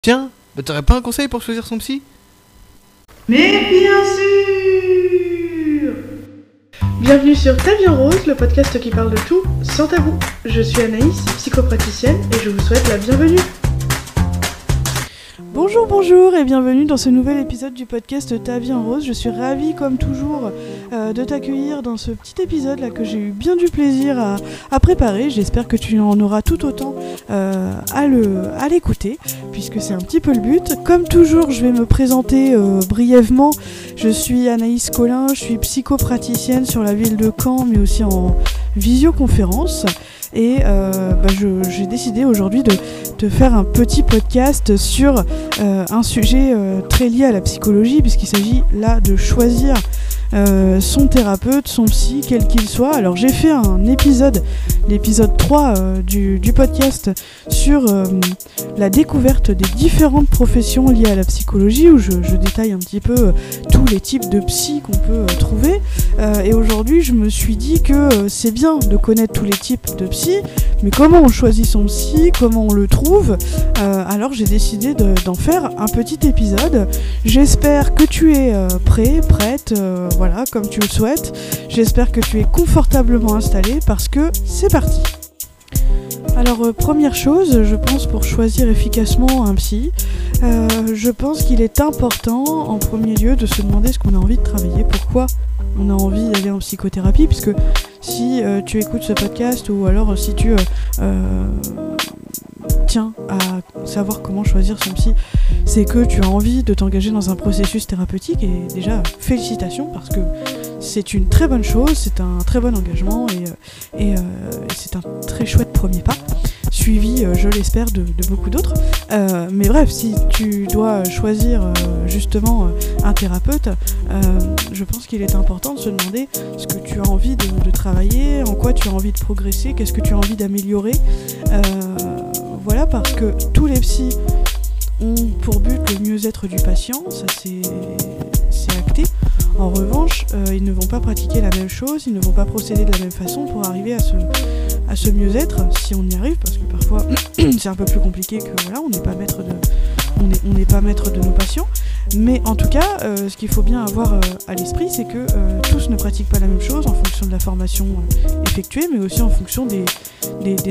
Tiens, bah t'aurais pas un conseil pour choisir son psy? Mais bien sûr Bienvenue sur Ta rose, le podcast qui parle de tout sans tabou. Je suis Anaïs, psychopraticienne, et je vous souhaite la bienvenue. Bonjour, bonjour et bienvenue dans ce nouvel épisode du podcast Ta vie en rose. Je suis ravie comme toujours euh, de t'accueillir dans ce petit épisode là que j'ai eu bien du plaisir à, préparer. J'espère que tu en auras tout autant euh, à l'écouter puisque c'est un petit peu le but. Comme toujours, je vais me présenter euh, brièvement. Je suis Anaïs Collin, je suis psychopraticienne sur la ville de Caen mais aussi en visioconférence. Et euh, bah, j'ai décidé aujourd'hui de, faire un petit podcast sur euh, un sujet euh, très lié à la psychologie, puisqu'il s'agit là de choisir euh, son thérapeute, son psy, quel qu'il soit. Alors j'ai fait un épisode, l'épisode 3 euh, du, podcast, sur euh, la découverte des différentes professions liées à la psychologie, où je, détaille un petit peu tous les types de psy qu'on peut trouver. et aujourd'hui je me suis dit que c'est bien de connaître tous les types de psy, mais comment on choisit son psy, comment on le trouve, alors j'ai décidé d'en faire un petit épisode. J'espère que tu es prêt, prête voilà, comme tu le souhaites. J'espère que tu es confortablement installé parce que c'est parti. Alors euh, première chose, je pense pour choisir efficacement un psy, euh, je pense qu'il est important en premier lieu de se demander ce qu'on a envie de travailler, pourquoi on a envie d'aller en psychothérapie, puisque si euh, tu écoutes ce podcast ou alors si tu tiens à savoir comment choisir son psy, c'est que tu as envie de t'engager dans un processus thérapeutique et déjà félicitations parce que c'est une très bonne chose, c'est un très bon engagement et, euh, euh, c'est un très chouette premier pas, suivi, euh, je l'espère, de, beaucoup d'autres. mais bref, si tu dois choisir justement un thérapeute, je pense qu'il est important de se demander ce que tu as envie de, de travailler, en quoi tu as envie de progresser, qu'est-ce que tu as envie d'améliorer voilà, parce que tous les psys ont pour but le mieux-être du patient, ça c'est acté. En revanche, euh, ils ne vont pas pratiquer la même chose, ils ne vont pas procéder de la même façon pour arriver à ce, à mieux-être, si on y arrive, parce que parfois c'est un peu plus compliqué que voilà, on n'est pas maître de, on n'est pas maître de nos patients. Mais en tout cas, euh, ce qu'il faut bien avoir euh, à l'esprit, c'est que euh, tous ne pratiquent pas la même chose en fonction de la formation effectuée, mais aussi en fonction des,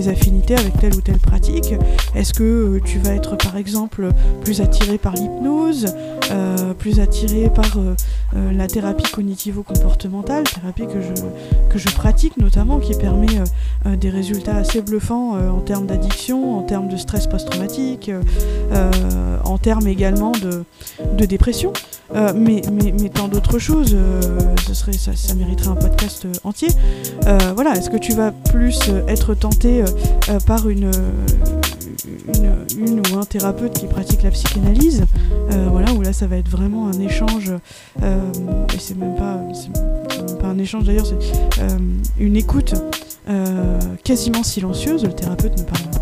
affinités avec telle ou telle pratique. Est-ce que tu vas être par exemple plus attiré par l'hypnose, plus attiré par la thérapie cognitivo-comportementale, thérapie que je, que je pratique notamment, qui permet des résultats assez bluffants en termes d'addiction, en termes de stress post-traumatique, en termes également de, de dépression, euh, mais, tant d'autres choses. Euh, ce serait, ça, ça, mériterait un podcast euh, entier. voilà, est-ce que tu vas plus être tenté par une, ou un thérapeute qui pratique la psychanalyse Voilà, où là ça va être vraiment un échange, et c'est même pas, pas un échange d'ailleurs, c'est une écoute quasiment silencieuse. Le thérapeute ne parle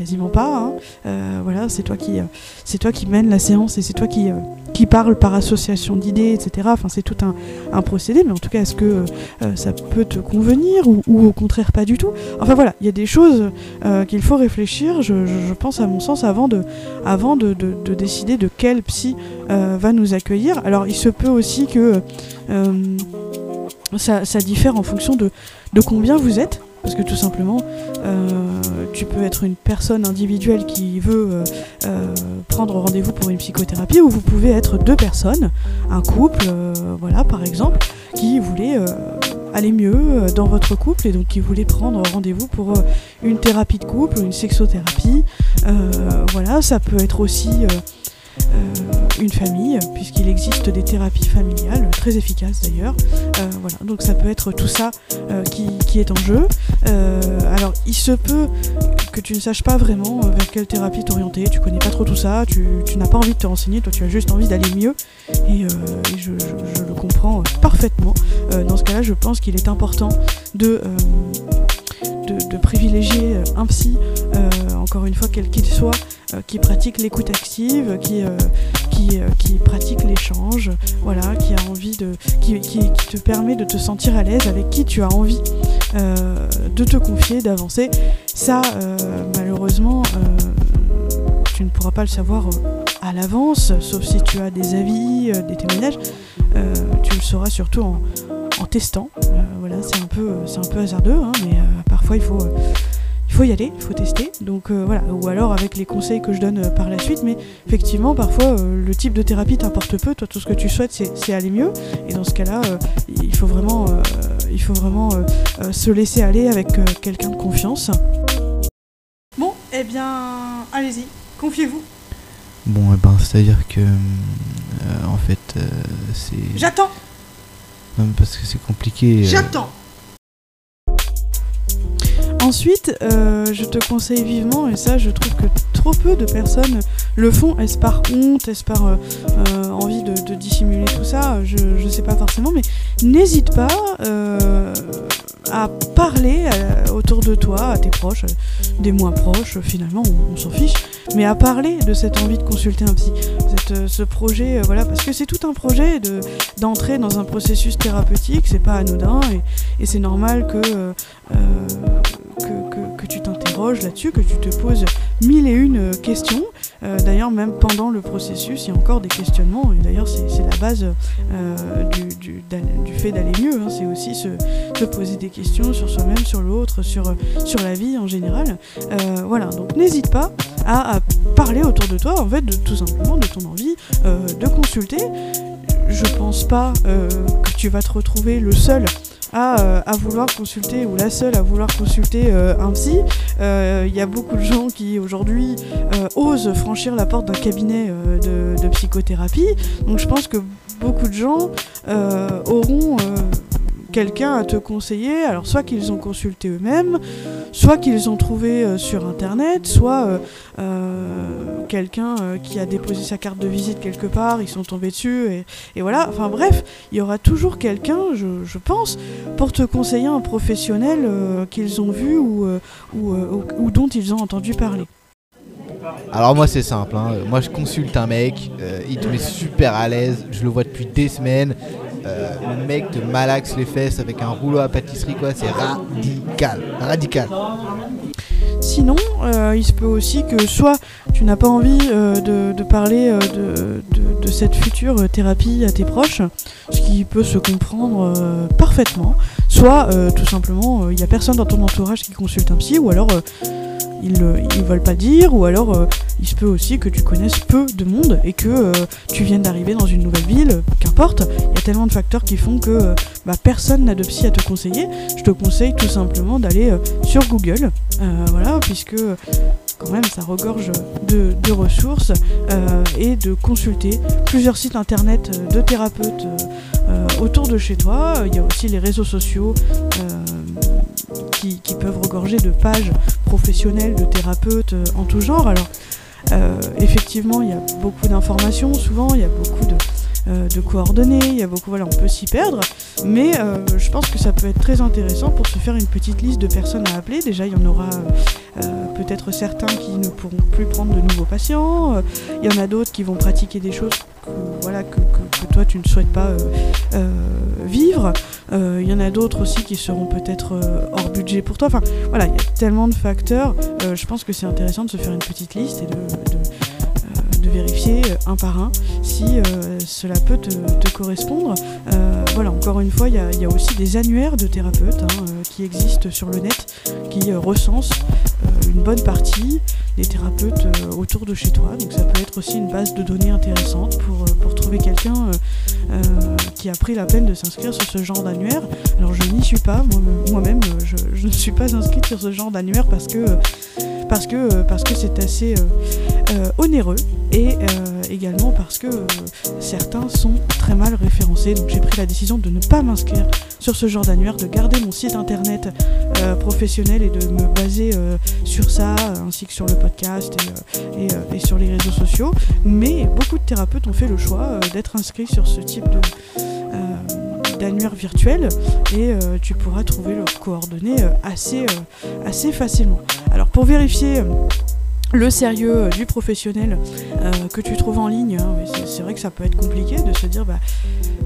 quasiment pas. Hein. Euh, voilà, c'est toi qui, euh, c'est toi qui mène la séance et c'est toi qui, euh, qui parle par association d'idées, etc. Enfin, c'est tout un, procédé, mais en tout cas, est-ce que ça peut te convenir ou, au contraire pas du tout? Enfin voilà, il y a des choses qu'il faut réfléchir, je, pense à mon sens, avant de, avant de, de, décider de quel psy va nous accueillir. Alors, il se peut aussi que ça, diffère en fonction de combien vous êtes. Parce que tout simplement, euh, tu peux être une personne individuelle qui veut euh, euh, prendre rendez-vous pour une psychothérapie, ou vous pouvez être deux personnes, un couple, voilà, par exemple, qui voulait aller mieux dans votre couple et donc qui voulait prendre rendez-vous pour une thérapie de couple ou une sexothérapie. voilà, ça peut être aussi une famille, puisqu'il existe des thérapies familiales, très efficaces d'ailleurs. Euh, voilà, donc ça peut être tout ça euh, qui, est en jeu. alors il se peut que tu ne saches pas vraiment vers quelle thérapie t'orienter, tu connais pas trop tout ça, tu, n'as pas envie de te renseigner, toi tu as juste envie d'aller mieux, et, je, le comprends parfaitement. dans ce cas-là, je pense qu'il est important de de, privilégier euh, un psy, euh, encore une fois, quel qu'il soit, euh, qui pratique l'écoute active, qui, qui, qui, pratique l'échange, voilà, qui a envie de. Qui, qui, te permet de te sentir à l'aise, avec qui tu as envie de te confier, d'avancer. Ça, malheureusement, tu ne pourras pas le savoir à l'avance, sauf si tu as des avis, des témoignages. tu le sauras surtout en, testant. voilà, c'est un peu, un peu hasardeux, hein, mais parfois il faut il faut y aller, il faut tester. Donc euh, voilà, ou alors avec les conseils que je donne euh, par la suite. Mais effectivement, parfois euh, le type de thérapie t'importe peu. Toi, tout ce que tu souhaites, c'est aller mieux. Et dans ce cas-là, il faut vraiment, il faut vraiment se laisser aller avec quelqu'un de confiance. Bon, eh bien, allez-y, confiez-vous. Bon, eh ben, c'est-à-dire que, en fait, c'est. J'attends. Non, parce que c'est compliqué. J'attends. Ensuite, euh, je te conseille vivement, et ça je trouve que trop peu de personnes le font, est-ce par honte, est-ce par euh, euh, envie de, dissimuler tout ça, je ne sais pas forcément, mais n'hésite pas à parler autour de toi, à tes proches, des moins proches, finalement on, s'en fiche, mais à parler de cette envie de consulter un psy, ce projet, voilà, parce que c'est tout un projet de, d'entrer dans un processus thérapeutique, c'est pas anodin, et, c'est normal que là-dessus, que tu te poses mille et une euh, questions. Euh, d'ailleurs, même pendant le processus, il y a encore des questionnements. Et d'ailleurs, c'est la base euh, du, fait d'aller mieux. Hein. C'est aussi se, poser des questions sur soi-même, sur l'autre, sur, sur la vie en général. voilà, donc n'hésite pas à, parler autour de toi, en fait, de, tout simplement de ton envie de consulter. Je pense pas que tu vas te retrouver le seul euh, à, vouloir consulter, ou la seule à vouloir consulter euh, un psy. Il euh, y a beaucoup de gens qui aujourd'hui osent franchir la porte d'un cabinet de, psychothérapie. Donc je pense que beaucoup de gens auront quelqu'un à te conseiller, alors soit qu'ils ont consulté eux-mêmes, soit qu'ils ont trouvé euh, sur internet, soit euh, euh, quelqu'un qui a déposé sa carte de visite quelque part, ils sont tombés dessus, et, voilà. Enfin bref, il y aura toujours quelqu'un, je, pense, pour te conseiller un professionnel qu'ils ont vu ou, dont ils ont entendu parler. Alors moi c'est simple, hein. moi je consulte un mec, il te met super à l'aise, je le vois depuis des semaines, euh, le mec te malaxe les fesses avec un rouleau à pâtisserie, quoi. C'est radical, radical. Sinon, euh, il se peut aussi que soit tu n'as pas envie euh, de, parler de, cette future thérapie à tes proches, ce qui peut se comprendre parfaitement, soit tout simplement il n'y a personne dans ton entourage qui consulte un psy, ou alors ils ne veulent pas dire, ou alors il se peut aussi que tu connaisses peu de monde et que tu viennes d'arriver dans une nouvelle ville, il y a tellement de facteurs qui font que euh, bah, personne n'a de psy à te conseiller. Je te conseille tout simplement d'aller sur Google, voilà, puisque quand même ça regorge de, ressources et de consulter plusieurs sites internet de thérapeutes autour de chez toi. Il y a aussi les réseaux sociaux qui, peuvent regorger de pages professionnelles de thérapeutes euh, en tout genre. Alors, euh, effectivement, il y a beaucoup d'informations, souvent, il y a beaucoup de, euh, de coordonnées, il y a beaucoup, voilà, on peut s'y perdre, mais je pense que ça peut être très intéressant pour se faire une petite liste de personnes à appeler. Déjà, il y en aura peut-être certains qui ne pourront plus prendre de nouveaux patients, il y en a d'autres qui vont pratiquer des choses que, voilà, que, toi tu ne souhaites pas vivre. Il y en a d'autres aussi qui seront peut-être hors budget pour toi. Enfin voilà, il y a tellement de facteurs. je pense que c'est intéressant de se faire une petite liste et de, vérifier un par un si cela peut te, correspondre. voilà, encore une fois, il y, a aussi des annuaires de thérapeutes hein, qui existent sur le net qui recensent une bonne partie des thérapeutes autour de chez toi. Donc ça peut être aussi une base de données intéressante pour, pour trouver quelqu'un qui a pris la peine de s'inscrire sur ce genre d'annuaire. Alors je n'y suis pas, moi-même, je, ne suis pas inscrite sur ce genre d'annuaire parce que parce que parce que c'est assez euh, euh, onéreux et euh, également parce que certains sont très mal référencés. Donc j'ai pris la décision de ne pas m'inscrire sur ce genre d'annuaire, de garder mon site internet professionnel et de me baser sur ça, ainsi que sur le podcast et, et, sur les réseaux sociaux. Mais beaucoup de thérapeutes ont fait le choix d'être inscrits sur ce type d'annuaire virtuel et euh, tu pourras trouver leurs coordonnées euh, assez, euh, assez facilement. Alors pour vérifier le sérieux du professionnel que tu trouves en ligne, hein, c'est vrai que ça peut être compliqué de se dire bah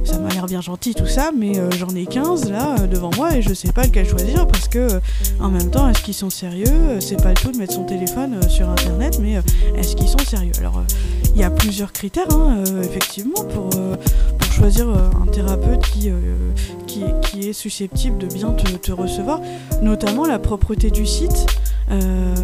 ça m'a l'air bien gentil, tout ça, mais euh, j'en ai 15 là euh, devant moi et je sais pas lequel choisir parce que euh, en même temps, est-ce qu'ils sont sérieux Euh, C'est pas le tout de mettre son téléphone euh, sur internet, mais euh, est-ce qu'ils sont sérieux? Alors, euh, il y a plusieurs critères, hein, euh, effectivement, pour, euh, choisir euh, un thérapeute qui, euh, est susceptible de bien te recevoir, notamment la propreté du site. Euh,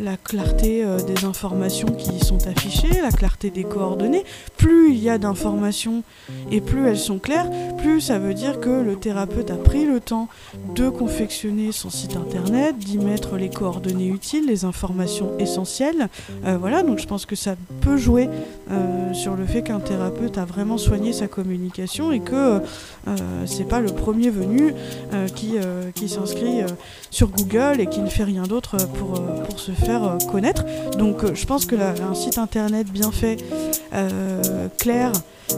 la clarté euh, des informations qui sont affichées, la clarté des coordonnées. Plus il y a d'informations et plus elles sont claires, plus ça veut dire que le thérapeute a pris le temps de confectionner son site internet, d'y mettre les coordonnées utiles, les informations essentielles. Euh, voilà, donc je pense que ça peut jouer euh, sur le fait qu'un thérapeute a vraiment soigné sa communication et que euh, c'est pas le premier venu euh, qui, euh, qui s'inscrit sur Google et qui ne fait rien d'autre pour, pour se faire connaître. Donc je pense que un site internet bien fait, clair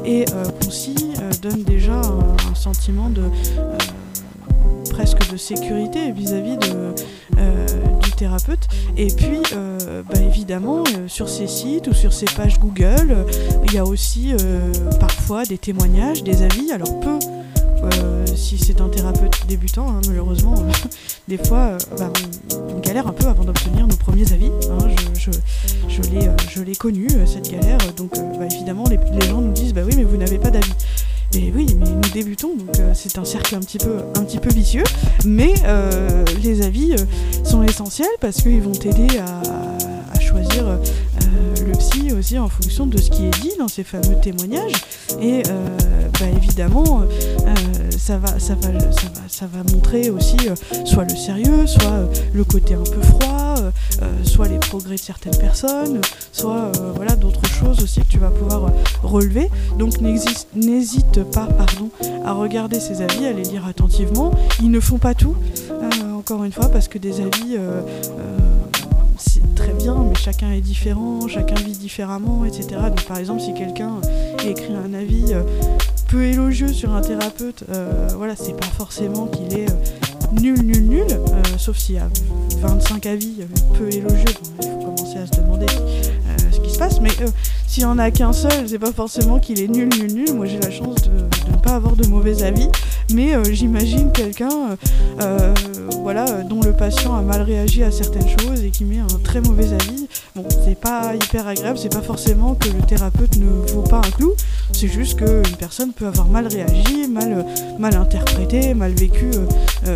et concis donne déjà un, sentiment de presque de sécurité vis-à-vis de, Et puis, euh, bah, évidemment, euh, sur ces sites ou sur ces pages Google, euh, il y a aussi parfois des témoignages, des avis. Alors peu, si c'est un thérapeute débutant, hein, malheureusement, des fois, euh, bah, on, galère un peu avant d'obtenir nos premiers avis. hein. je je, je l'ai, connu, cette galère. Donc, bah, évidemment, les, les gens nous disent Bah oui, mais vous n'avez pas d'avis. Et oui, mais nous débutons, donc euh, c'est un cercle un petit peu, un petit peu vicieux. Mais euh, les avis euh, sont essentiels parce qu'ils vont t'aider à, à choisir le psy aussi en fonction de ce qui est dit dans ces fameux témoignages. Et bah, évidemment, ça, va, ça, va, ça, va, ça va montrer aussi soit le sérieux, soit le côté un peu froid, soit les progrès de certaines personnes, soit voilà, d'autres aussi que tu vas pouvoir euh, relever. Donc n'hésite pas pardon, à regarder ces avis, à les lire attentivement. Ils ne font pas tout, euh, encore une fois, parce que des avis, euh, c'est très bien, mais chacun est différent, chacun vit différemment, etc. Donc par exemple, si quelqu'un écrit un avis peu élogieux sur un thérapeute, voilà, c'est pas forcément qu'il est nul, nul, nul, sauf s'il y a 25 avis peu élogieux, il faut commencer à se demander mais euh, s'il y en a qu'un seul, c'est pas forcément qu'il est nul, nul, nul. Moi j'ai la chance de, ne pas avoir de mauvais avis, mais euh, j'imagine quelqu'un euh, euh, voilà, dont le patient a mal réagi à certaines choses et qui met un très mauvais avis. Bon, c'est pas hyper agréable, c'est pas forcément que le thérapeute ne vaut pas un clou, c'est juste qu'une personne peut avoir mal réagi, mal, mal interprété, mal vécu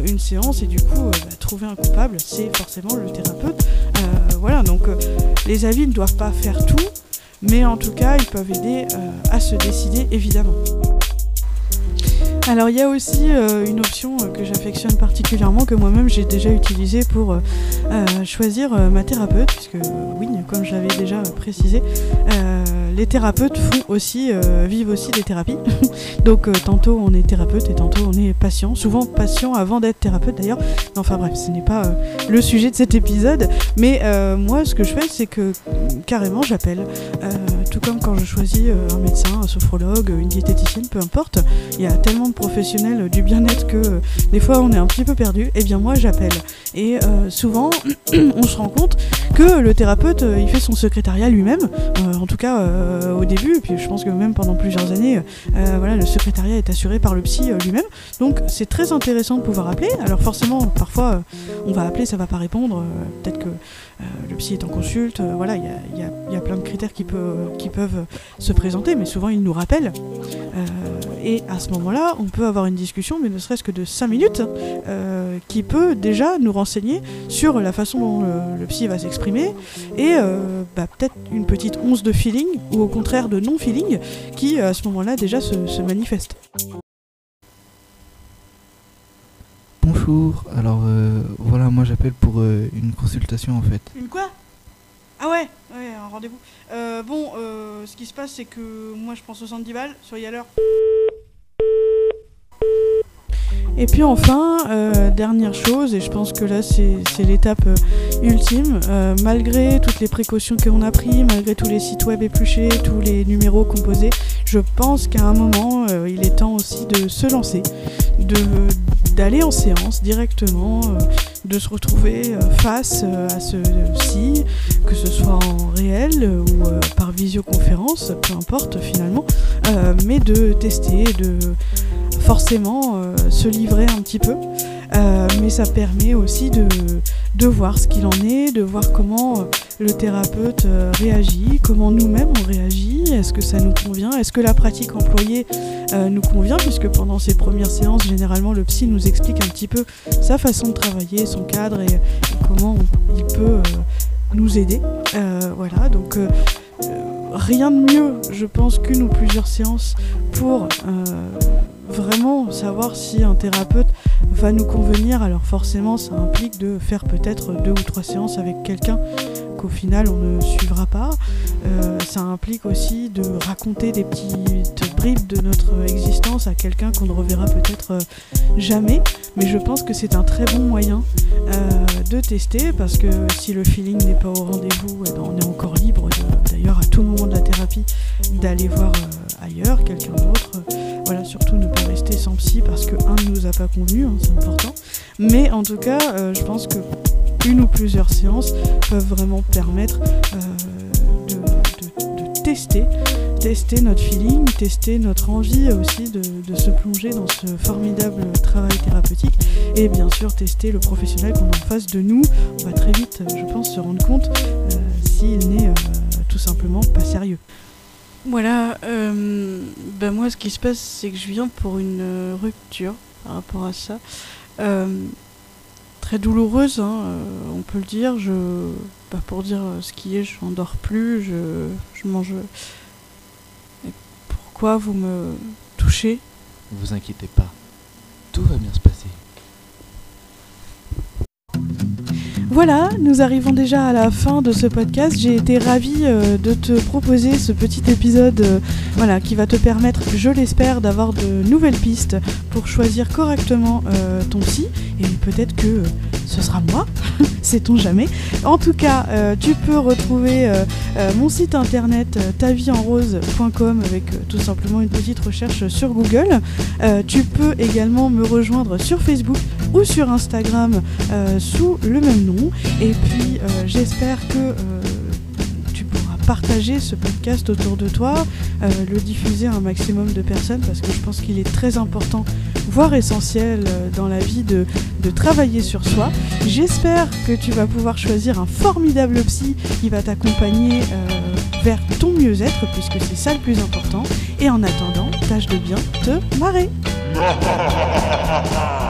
une séance et du coup bah, trouver un coupable, c'est forcément le thérapeute. Voilà, donc les avis ne doivent pas faire tout, mais en tout cas ils peuvent aider euh, à se décider évidemment. Alors il y a aussi euh, une option euh, que j'affectionne particulièrement, que moi-même j'ai déjà utilisée pour choisir ma thérapeute, puisque oui, comme je l'avais déjà précisé, les thérapeutes font aussi, euh, vivent aussi des thérapies. Donc euh, tantôt on est thérapeute et tantôt on est patient, souvent patient avant d'être thérapeute d'ailleurs. Enfin bref, ce n'est pas euh, le sujet de cet épisode, mais moi ce que je fais c'est que carrément j'appelle, tout comme quand je choisis euh, un médecin, un sophrologue, une diététicienne, peu importe. Il y a tellement de professionnels du bien-être que euh, des fois on est un petit peu perdu. Et bien moi j'appelle. Et euh, souvent on se rend compte que le thérapeute il fait son secrétariat lui-même. En tout cas au début. Et puis je pense que même pendant plusieurs années, voilà, le secrétariat est assuré par le psy lui-même. Donc c'est très intéressant de pouvoir appeler. Alors forcément parfois on va appeler, ça va pas répondre. Peut-être que le psy est en consulte. voilà, il y a, plein de critères qui, peut- qui peuvent se présenter, mais souvent il nous rappelle. Euh, et à ce moment-là, on peut avoir une discussion, mais ne serait-ce que de 5 minutes, euh, qui peut déjà nous renseigner sur la façon dont le, le psy va s'exprimer, et euh, bah, peut-être une petite once de feeling, ou au contraire de non-feeling, qui à ce moment-là déjà se, se manifeste. Bonjour, alors euh, voilà, moi j'appelle pour euh, une consultation en fait. Une quoi? Ah ouais, ouais, un rendez-vous. Euh, bon, euh, ce qui se passe, c'est que moi je prends 70 balles, soyez à l'heure. Et puis enfin, euh, dernière chose, et je pense que là c'est l'étape euh, ultime, malgré toutes les précautions qu'on a prises, malgré tous les sites web épluchés, tous les numéros composés, je pense qu'à un moment, il est temps aussi de se lancer, de d'aller en séance directement, de se retrouver face à ce psy, que ce soit en réel ou par visioconférence, peu importe finalement, mais de tester, de forcément se livrer un petit peu. mais ça permet aussi de, de voir ce qu'il en est, de voir comment euh, le thérapeute euh, réagit, comment nous-mêmes on réagit, est-ce que ça nous convient, est-ce que la pratique employée euh, nous convient, puisque pendant ces premières séances, généralement le psy nous explique un petit peu sa façon de travailler, son cadre et, comment il peut nous aider. voilà, donc rien de mieux, je pense, qu'une ou plusieurs séances pour vraiment savoir si un thérapeute va nous convenir. Alors forcément, ça implique de faire peut-être deux ou trois séances avec quelqu'un qu'au final on ne suivra pas. Euh, ça implique aussi de raconter des petites bribes de notre existence à quelqu'un qu'on ne reverra peut-être euh, jamais. Mais je pense que c'est un très bon moyen euh, de tester parce que si le feeling n'est pas au rendez-vous, eh ben, on est encore libre d'ailleurs à tout moment de la thérapie d'aller voir ailleurs quelqu'un d'autre. Voilà, surtout ne pas rester sans psy parce que un ne nous a pas convenu, hein, c'est important. Mais en tout cas, euh, je pense que une ou plusieurs séances peuvent vraiment permettre euh, de, tester, tester notre feeling, tester notre envie aussi de, se plonger dans ce formidable travail thérapeutique et bien sûr tester le professionnel qu'on a en face de nous. On va très vite, je pense, se rendre compte euh, s'il n'est tout simplement pas sérieux. Voilà, euh, ben moi ce qui se passe c'est que je viens pour une euh, rupture par rapport à ça. Euh, très douloureuse, hein, on peut le dire. Je, pas pour dire ce qui est, je n'endors plus, je, je mange. pourquoi vous me touchez? Ne vous inquiétez pas, tout va bien se passer. Voilà, nous arrivons déjà à la fin de ce podcast. J'ai été ravie euh, de te proposer ce petit épisode euh, voilà, qui va te permettre, je l'espère, d'avoir de nouvelles pistes pour choisir correctement euh, ton psy. Et peut-être que ce sera moi, sait-on jamais. En tout cas, tu peux retrouver mon site internet taviehenrose.com avec tout simplement une petite recherche sur Google. tu peux également me rejoindre sur Facebook sur Instagram sous le même nom. Et puis euh, j'espère que euh, tu pourras partager ce podcast autour de toi, euh, le diffuser à un maximum de personnes parce que je pense qu'il est très important, voire essentiel dans la vie de, de travailler sur soi. J'espère que tu vas pouvoir choisir un formidable psy qui va t'accompagner vers ton mieux-être puisque c'est ça le plus important. Et en attendant, tâche de bien te marrer.